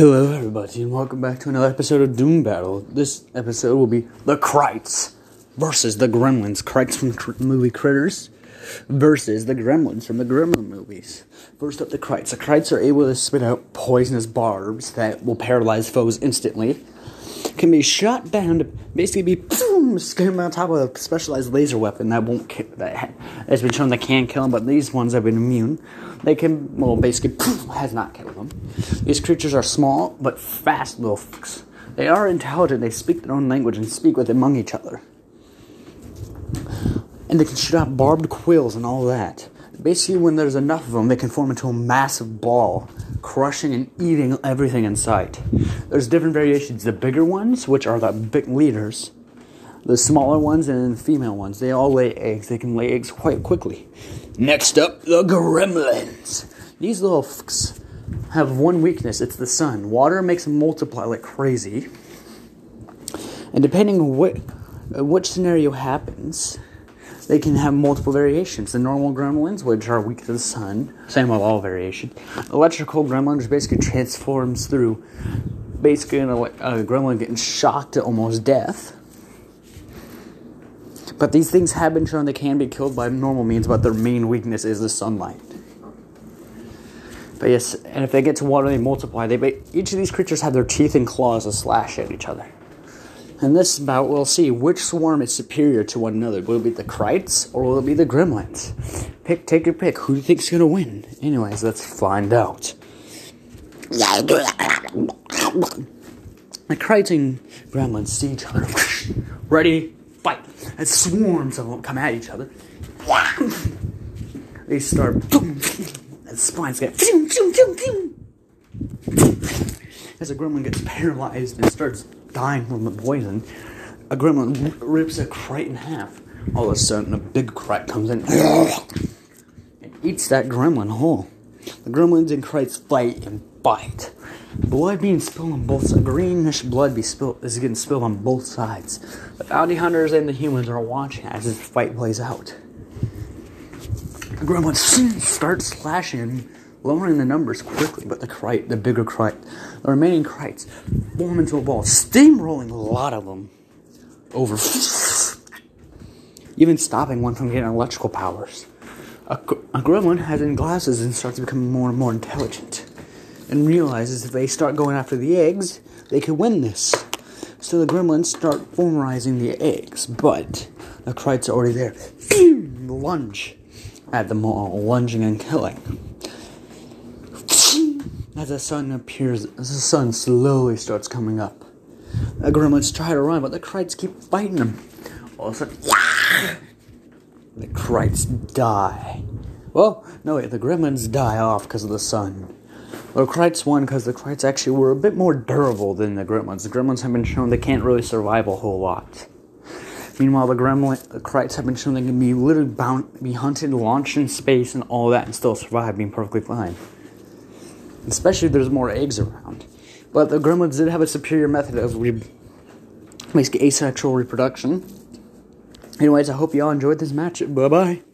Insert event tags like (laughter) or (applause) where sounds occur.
Hello, everybody, and welcome back to another episode of Doom Battle. This episode will be the Krites versus the Gremlins. Krites from the movie Critters versus the Gremlins from the Gremlin movies. First up, the Krites. The Krites are able to spit out poisonous barbs that will paralyze foes instantly. Can be shot down to basically be boom, scare on top of a specialized laser weapon that won't kill, that has been shown that can kill them, but these ones have been immune. They can, well, basically, has not killed them. These creatures are small but fast little fucks. They are intelligent, they speak their own language and speak with among each other. And they can shoot out barbed quills and all that. Basically, when there's enough of them, they can form into a massive ball, crushing and eating everything in sight. There's different variations. The bigger ones, which are the big leaders, the smaller ones, and the female ones, they all lay eggs. They can lay eggs quite quickly. Next up, the gremlins. These little fucks have one weakness it's the sun. Water makes them multiply like crazy. And depending on what, which scenario happens, they can have multiple variations. The normal gremlins, which are weak to the sun, same with all variations. Electrical gremlins basically transforms through basically a, a gremlin getting shocked to almost death. But these things have been shown they can be killed by normal means, but their main weakness is the sunlight. But yes, and if they get to water, they multiply. They each of these creatures have their teeth and claws to slash at each other. In this bout, we'll see which swarm is superior to one another. Will it be the Krites or will it be the Gremlins? Pick, take your pick. Who do you think's gonna win? Anyways, let's find out. The Krites and Gremlins see each other. (laughs) Ready, fight! And swarms of them come at each other. They start. And spines get. As a gremlin gets paralyzed and starts dying from the poison, a gremlin rips a Krite in half. All of a sudden, a big Krite comes in and eats that gremlin whole. The gremlins and Krites fight and bite. Blood being spilled on both sides. Greenish blood be spilled is getting spilled on both sides. The bounty hunters and the humans are watching as this fight plays out. The gremlin (laughs) starts slashing lowering the numbers quickly, but the Krite, the bigger Krite, the remaining Krites form into a ball, steamrolling a lot of them over, even stopping one from getting electrical powers. A, a gremlin has in glasses and starts becoming more and more intelligent, and realizes if they start going after the eggs, they could win this. So the gremlins start formalizing the eggs, but the Krites are already there. Lunge at them all, lunging and killing. As the sun appears, as the sun slowly starts coming up, the gremlins try to run, but the Krites keep fighting them. All of a sudden, yeah! the Krites die. Well, no wait, the gremlins die off because of the sun. The Krites won because the Krites actually were a bit more durable than the gremlins. The gremlins have been shown they can't really survive a whole lot. Meanwhile, the gremlin, the Krites have been shown they can be literally bound, be hunted, launched in space, and all that, and still survive, being perfectly fine especially if there's more eggs around. But the gremlins did have a superior method of re- basically asexual reproduction. Anyways, I hope y'all enjoyed this match. Bye bye.